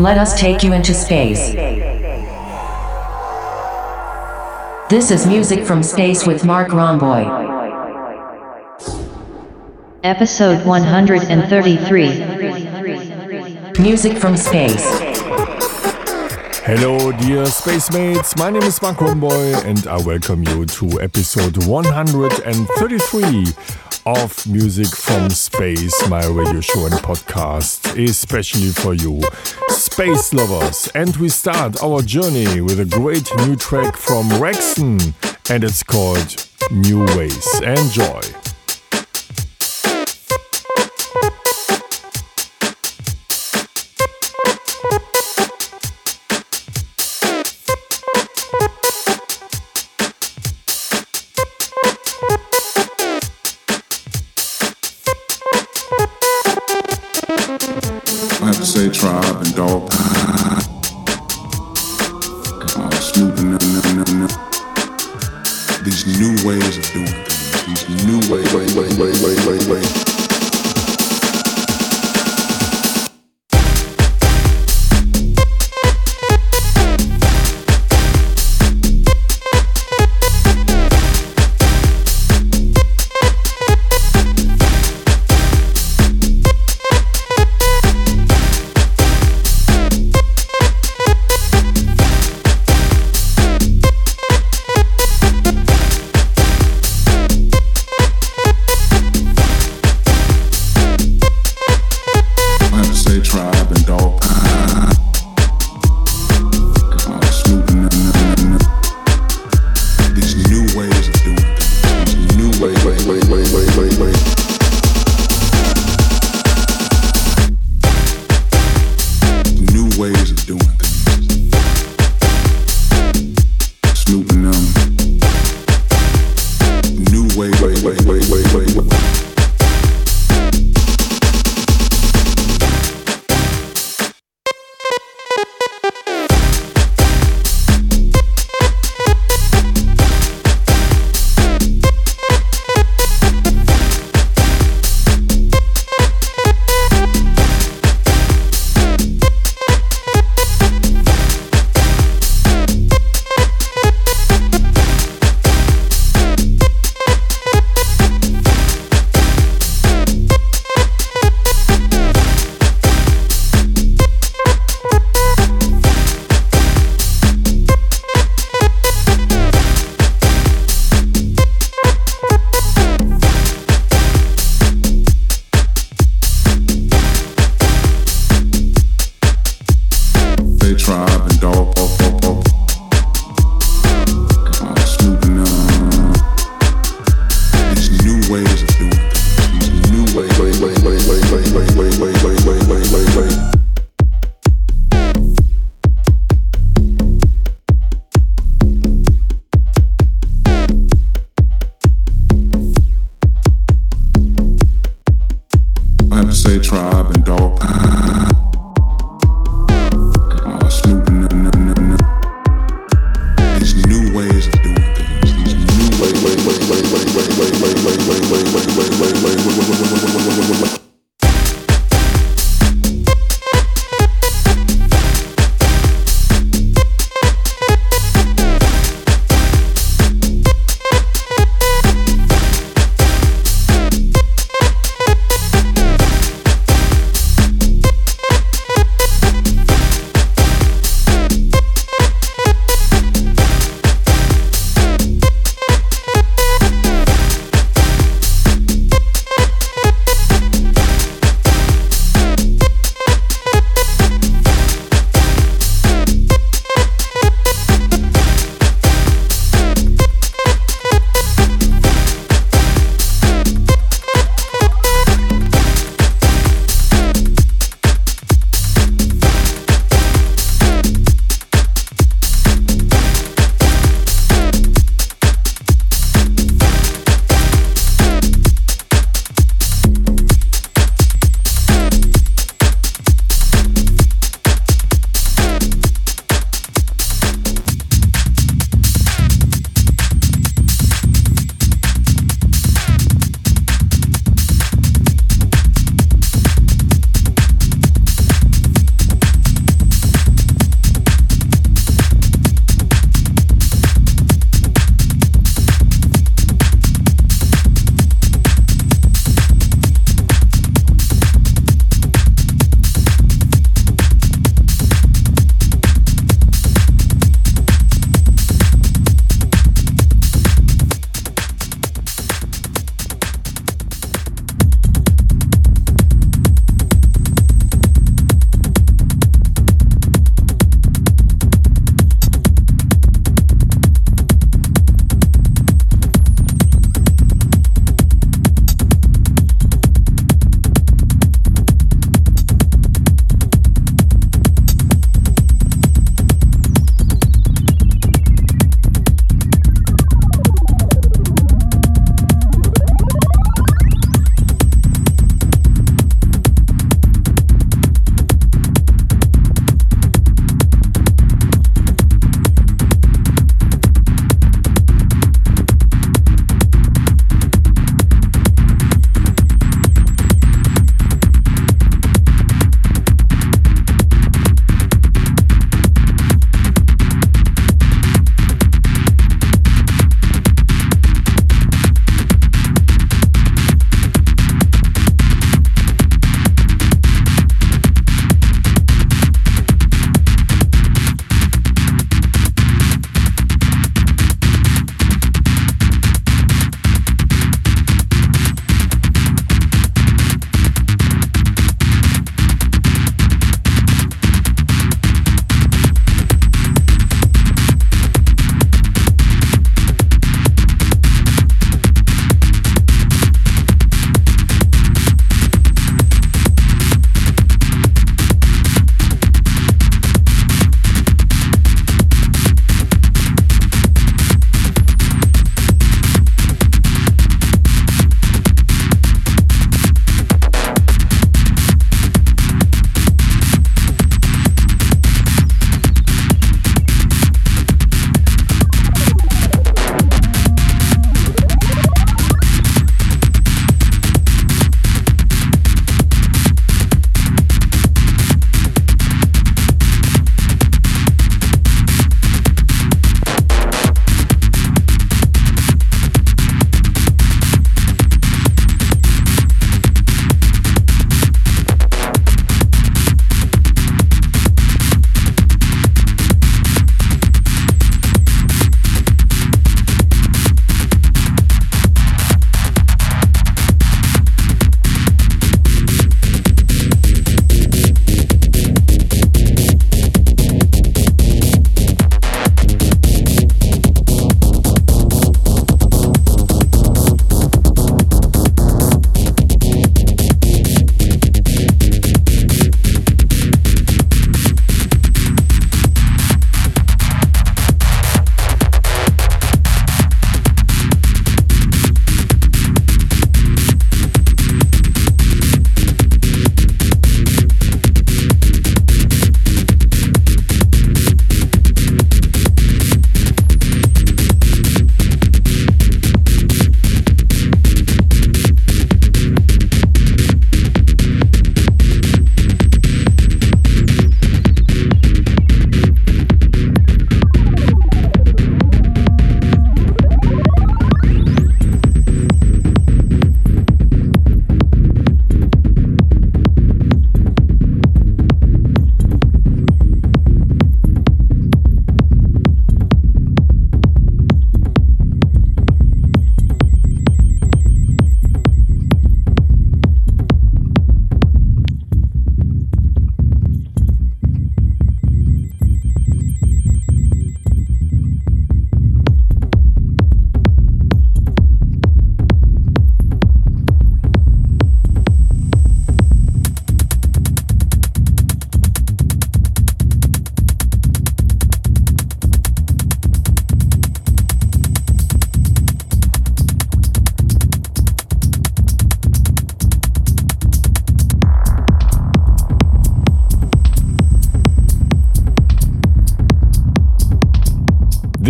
Let us take you into space. This is music from space with Marc Romboy. Episode 133. Music from space. Hello, dear space mates. My name is Marc Romboy, and I welcome you to episode 133 of Music from Space, my radio show and podcast, especially for you, space lovers. And we start our journey with a great new track from Raxon, and it's called Nu Waze. Enjoy. wait, wait, wait.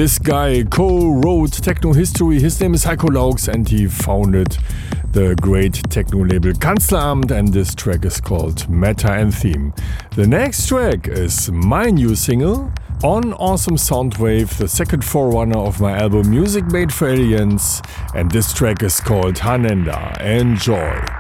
This guy co-wrote techno history. His name is Heiko Laux and he founded the great techno label Kanzleramt and this track is called Matter Anthem. The next track is my new single on Awesome Soundwave, the second forerunner of my album Music Made for Aliens, and this track is called Hanenda. Enjoy.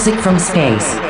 Music from space.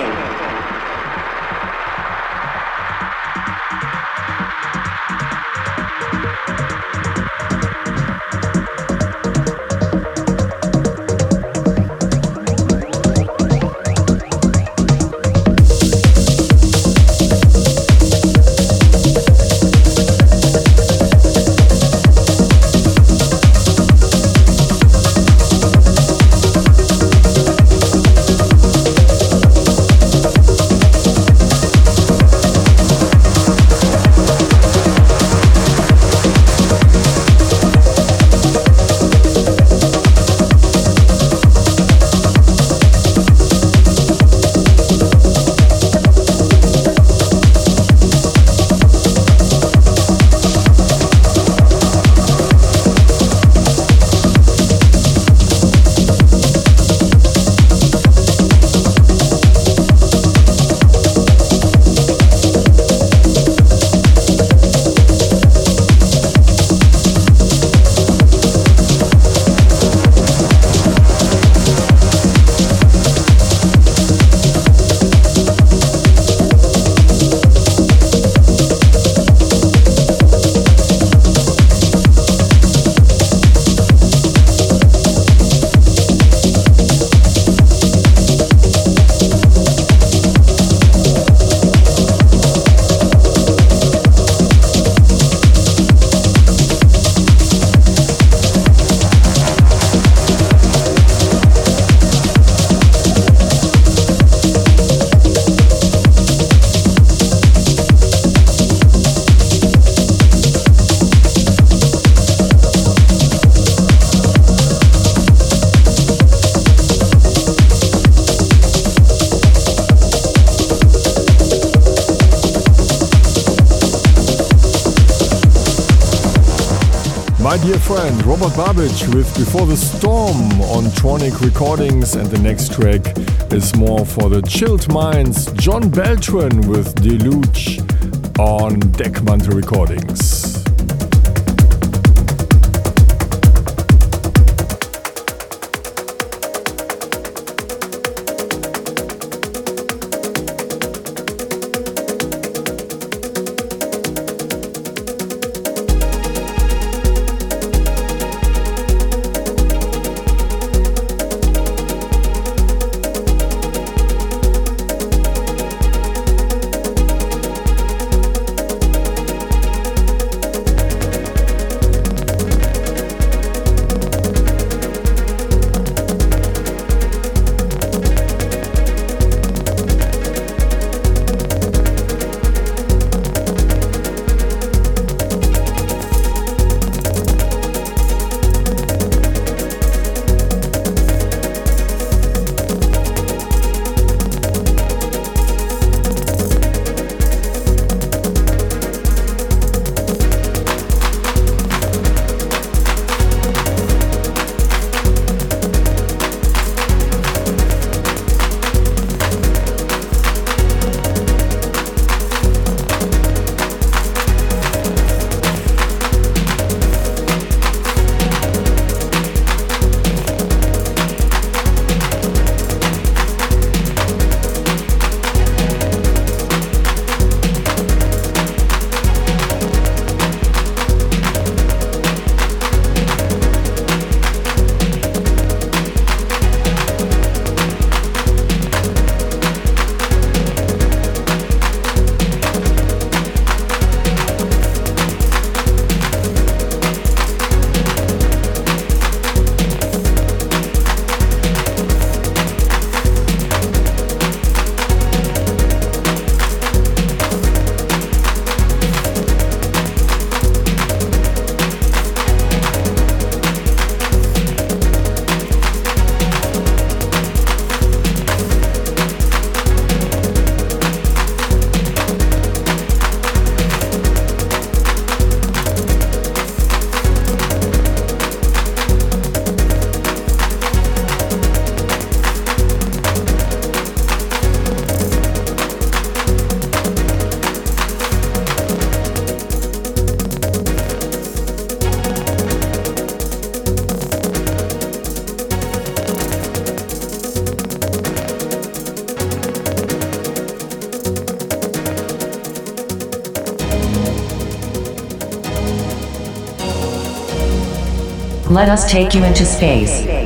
Friend Robert Babicz with Before the Storm on Tronic Recordings, and the next track is more for the chilled minds. John Beltran with Deluge on Dekmantel Recordings. Let us take you into space.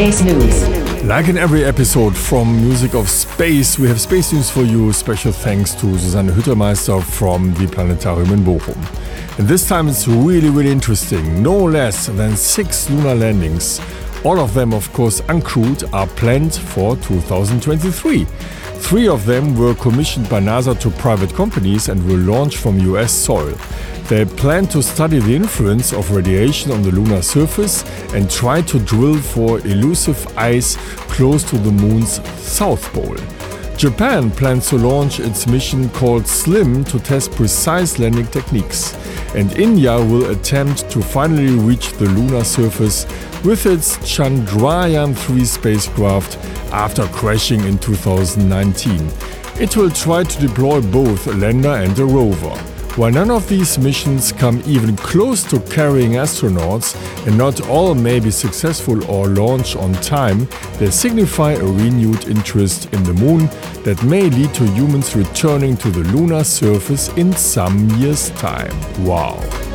Space News. Like in every episode from Music of Space, we have space news for you. Special thanks to Susanne Hüttermeister from the Planetarium in Bochum. And this time it's really, really interesting. No less than six lunar landings, all of them, of course, uncrewed, are planned for 2023. Three of them were commissioned by NASA to private companies and will launch from US soil. They plan to study the influence of radiation on the lunar surface and try to drill for elusive ice close to the moon's south pole. Japan plans to launch its mission called SLIM to test precise landing techniques. And India will attempt to finally reach the lunar surface with its Chandrayaan 3 spacecraft after crashing in 2019. It will try to deploy both a lander and a rover. While none of these missions come even close to carrying astronauts, and not all may be successful or launch on time, they signify a renewed interest in the moon that may lead to humans returning to the lunar surface in some years' time. Wow!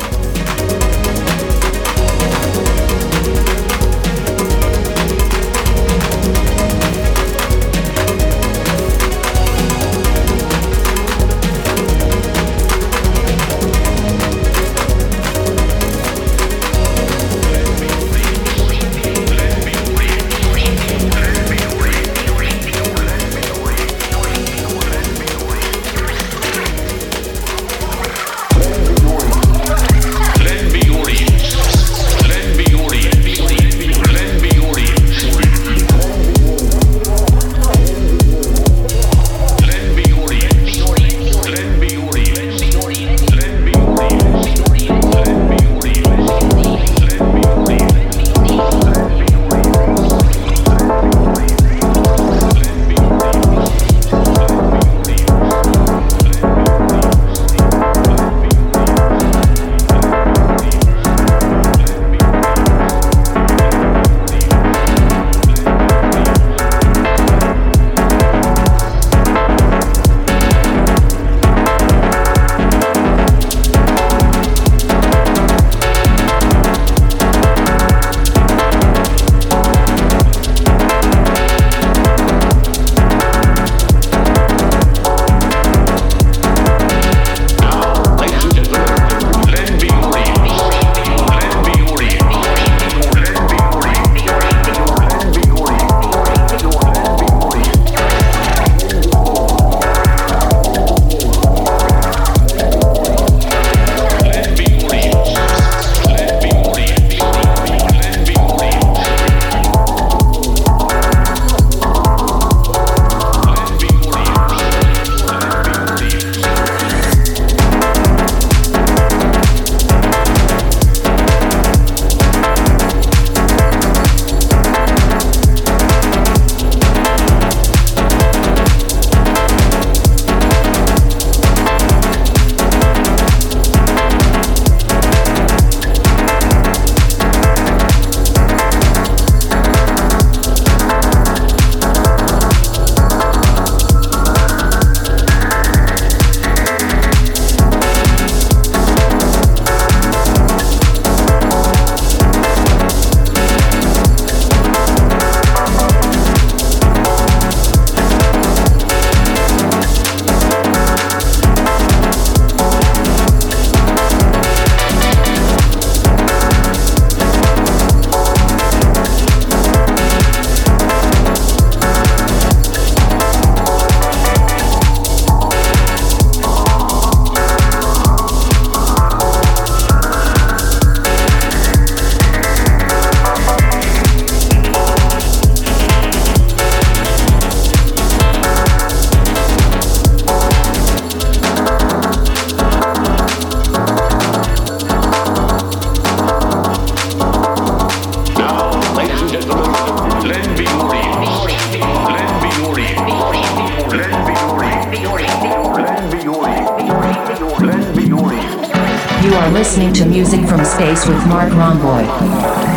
To Music from Space with Marc Romboy.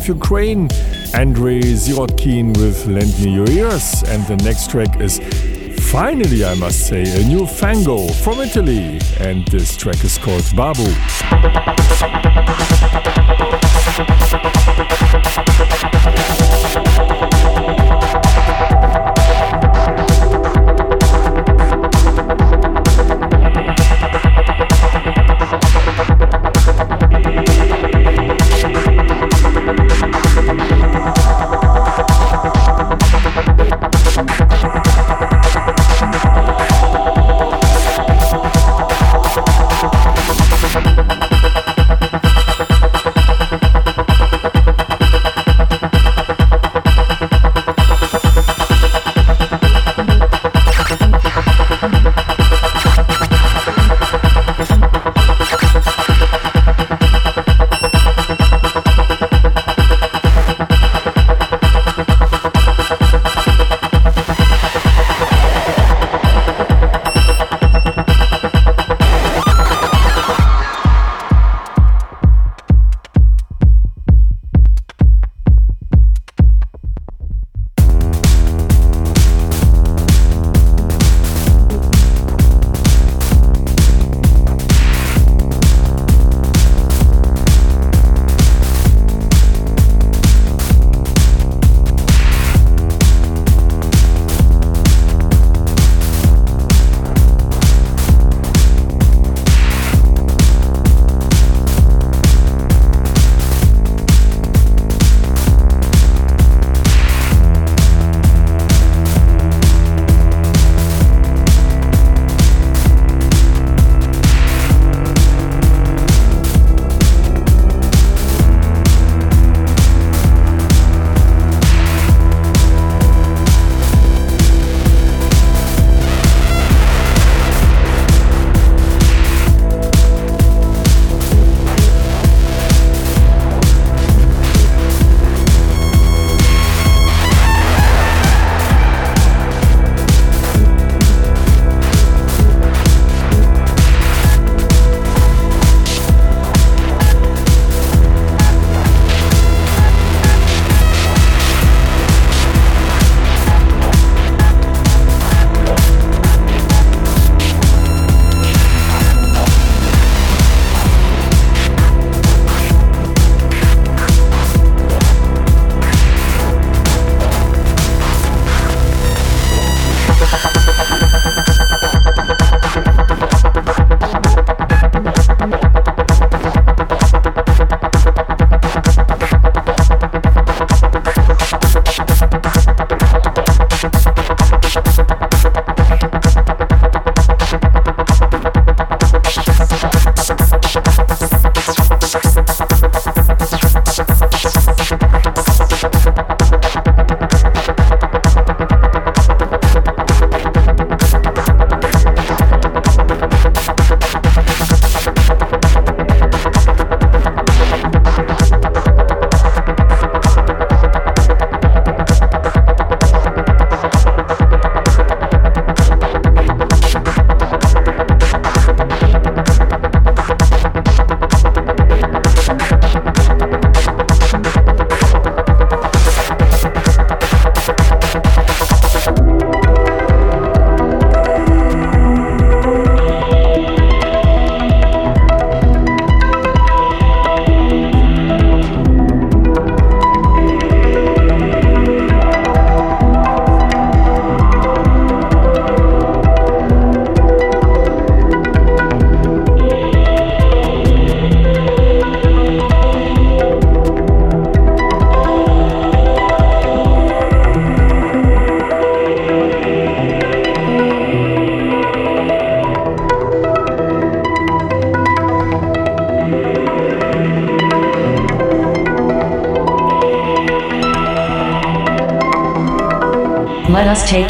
Kiev, Ukraine. Andrey Sirotkin with Lend Me Your Ears. And the next track is finally, I must say, a new Fango from Italy. And this track is called Babu.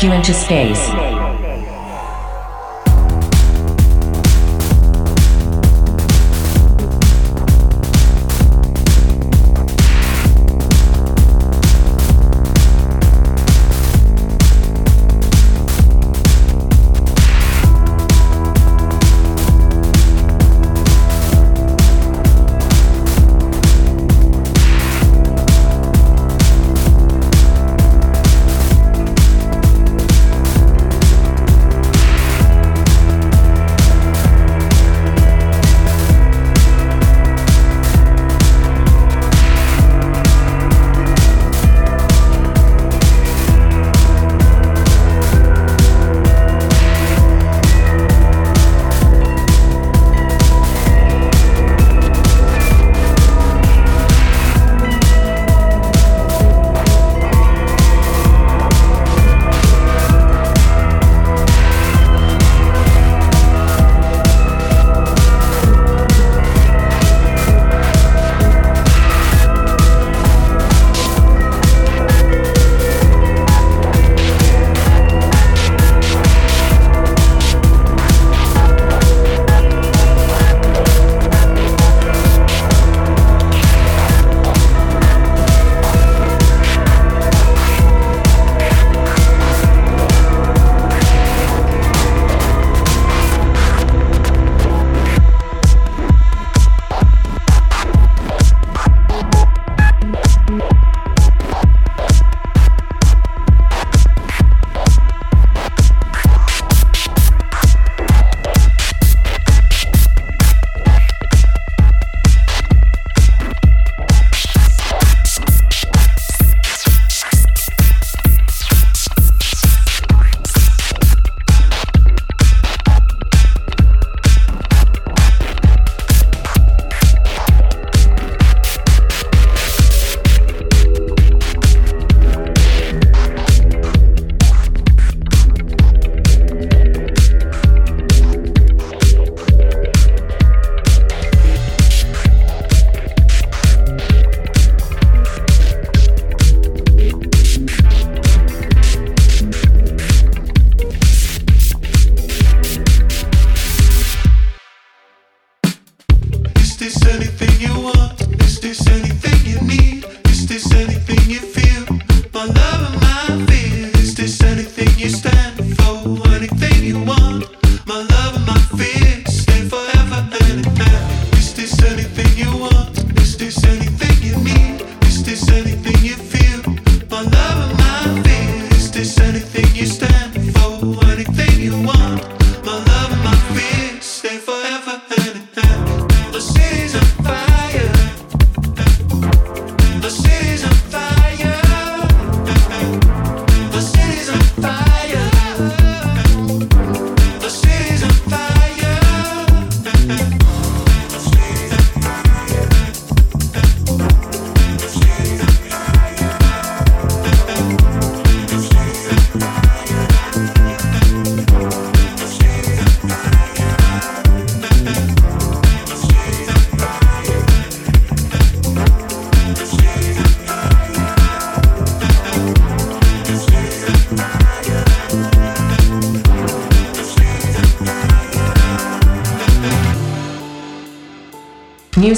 You into space.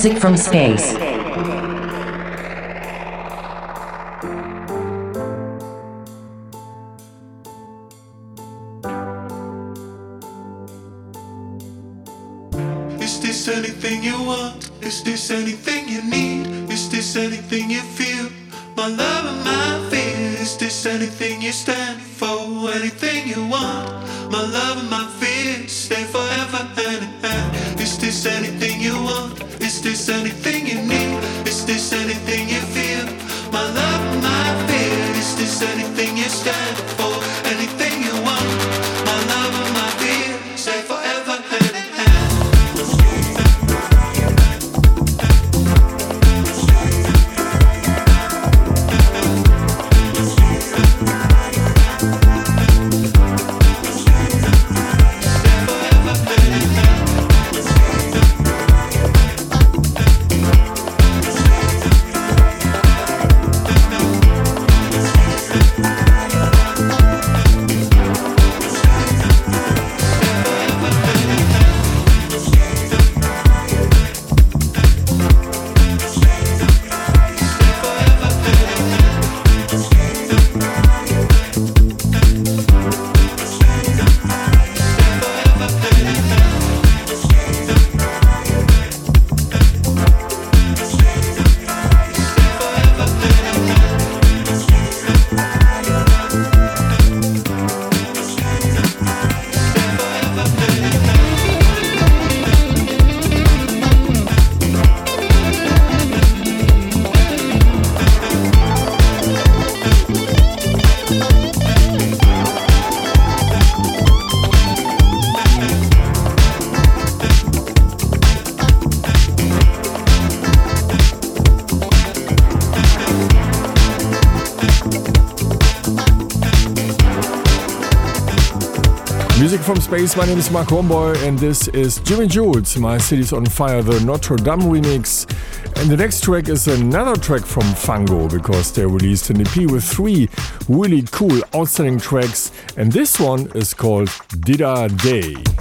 Music from space. Space, my name is Marc Romboy and this is Jimi Jules, My City's on Fire, the Notre Dame remix. And the next track is another track from Fango because they released an EP with three really cool, outstanding tracks. And this one is called Didda Dae.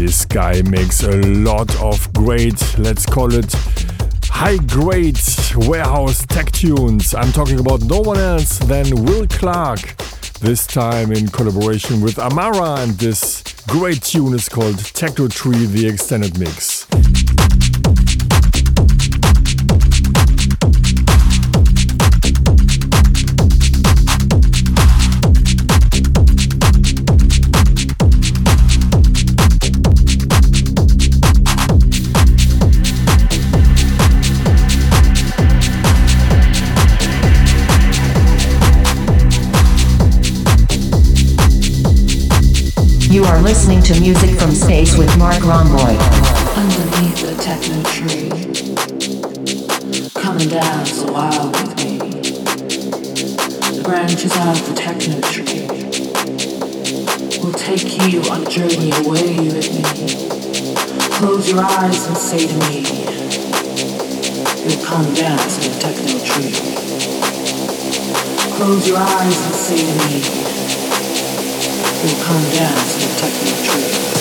Guy makes a lot of great, let's call it high grade warehouse tech tunes. I'm talking about no one else than Will Clarke, this time in collaboration with Ammara, and this great tune is called Techno Tree The Extended Mix. You are listening to music from space with Marc Romboy. underneath the techno tree. Come and dance a while with me. The branches of the techno tree will take you on a journey away with me. Close your eyes and say to me, You'll come dance in the techno tree. Close your eyes and say to me, You'll come dance the techno tree.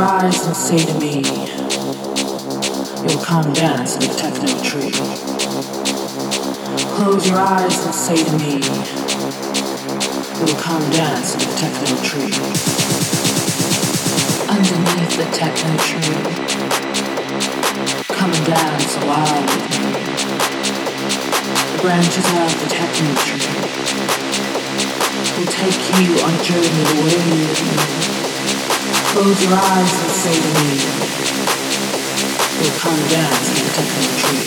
Eyes and say to me, You'll come dance in the techno tree. Close your eyes and say to me, You'll come dance in the techno tree underneath the techno tree. Come and dance a while with me. The branches of the techno tree will take you on a journey away with me. Close your eyes and say to me, You'll come dance in the techno tree.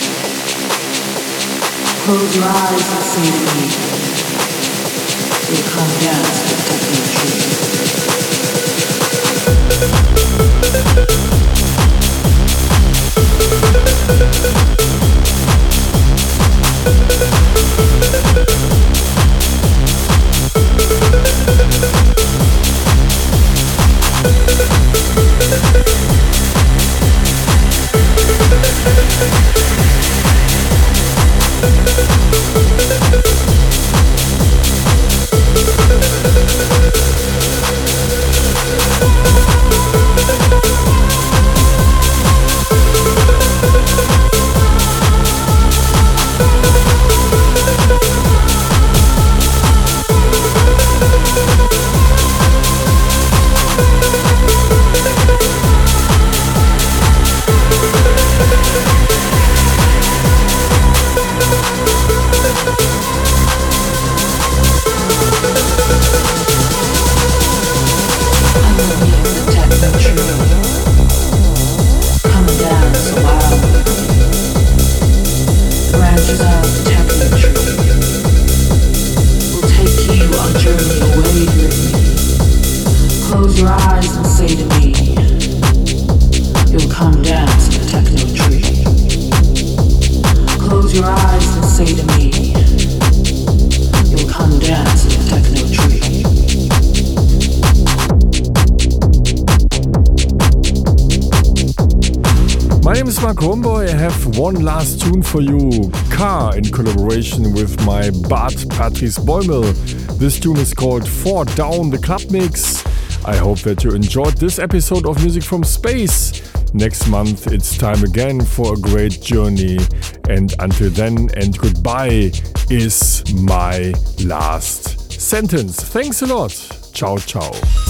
Close your eyes and say to me, You'll come dance in the techno tree. For you. Car in collaboration with my Bart Patrice Bäumel. This tune is called Four Down the Club Mix. I hope that you enjoyed this episode of Music from Space. Next month, it's time again for a great journey. And until then, and goodbye is my last sentence. Thanks a lot. Ciao, ciao.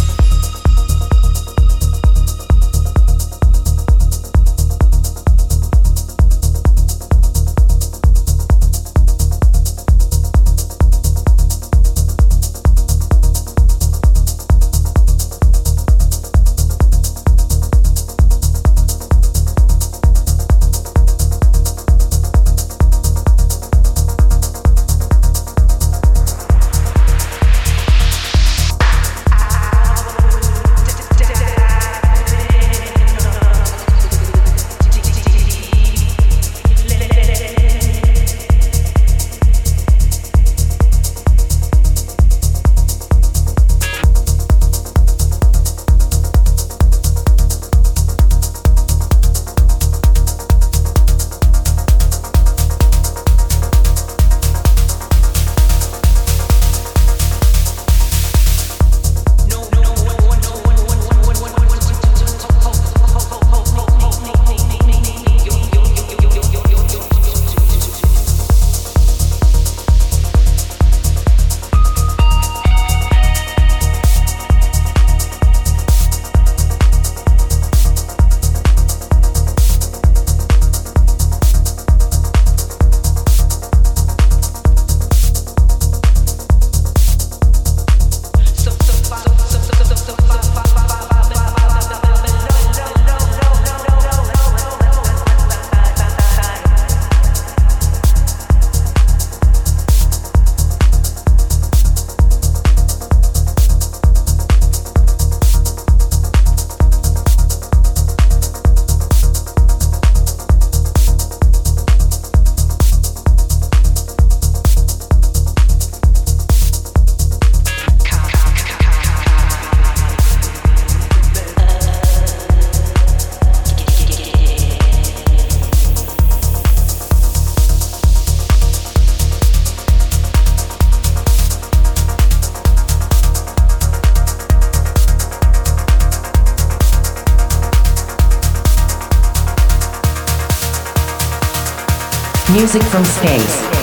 Music from space.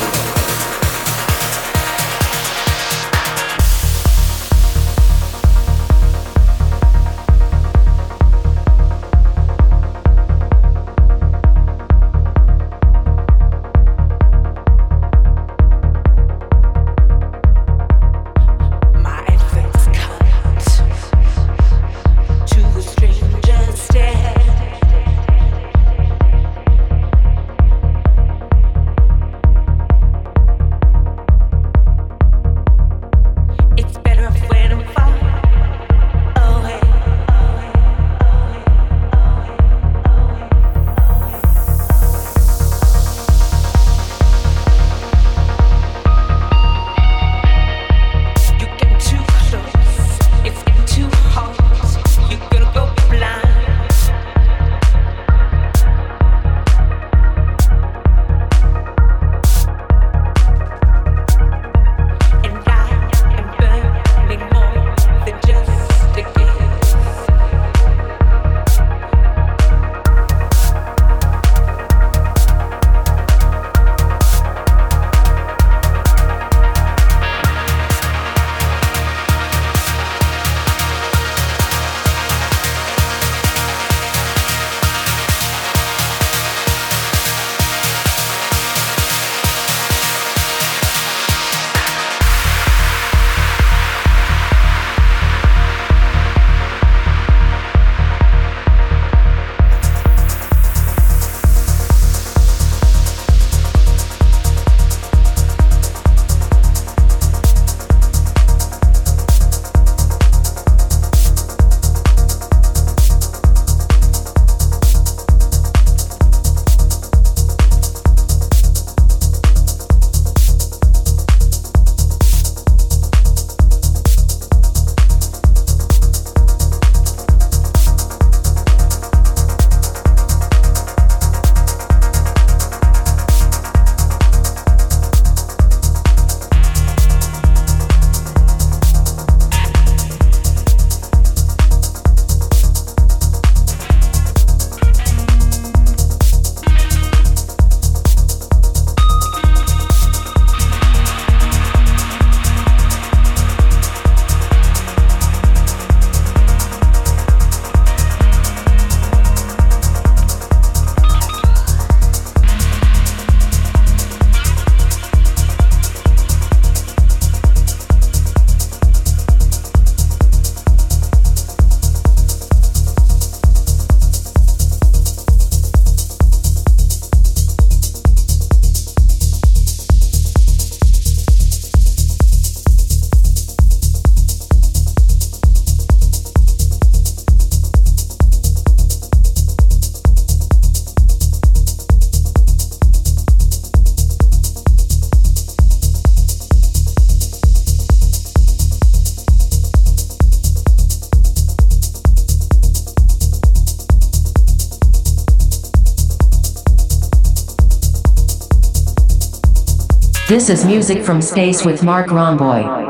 This is music from space with Marc Romboy.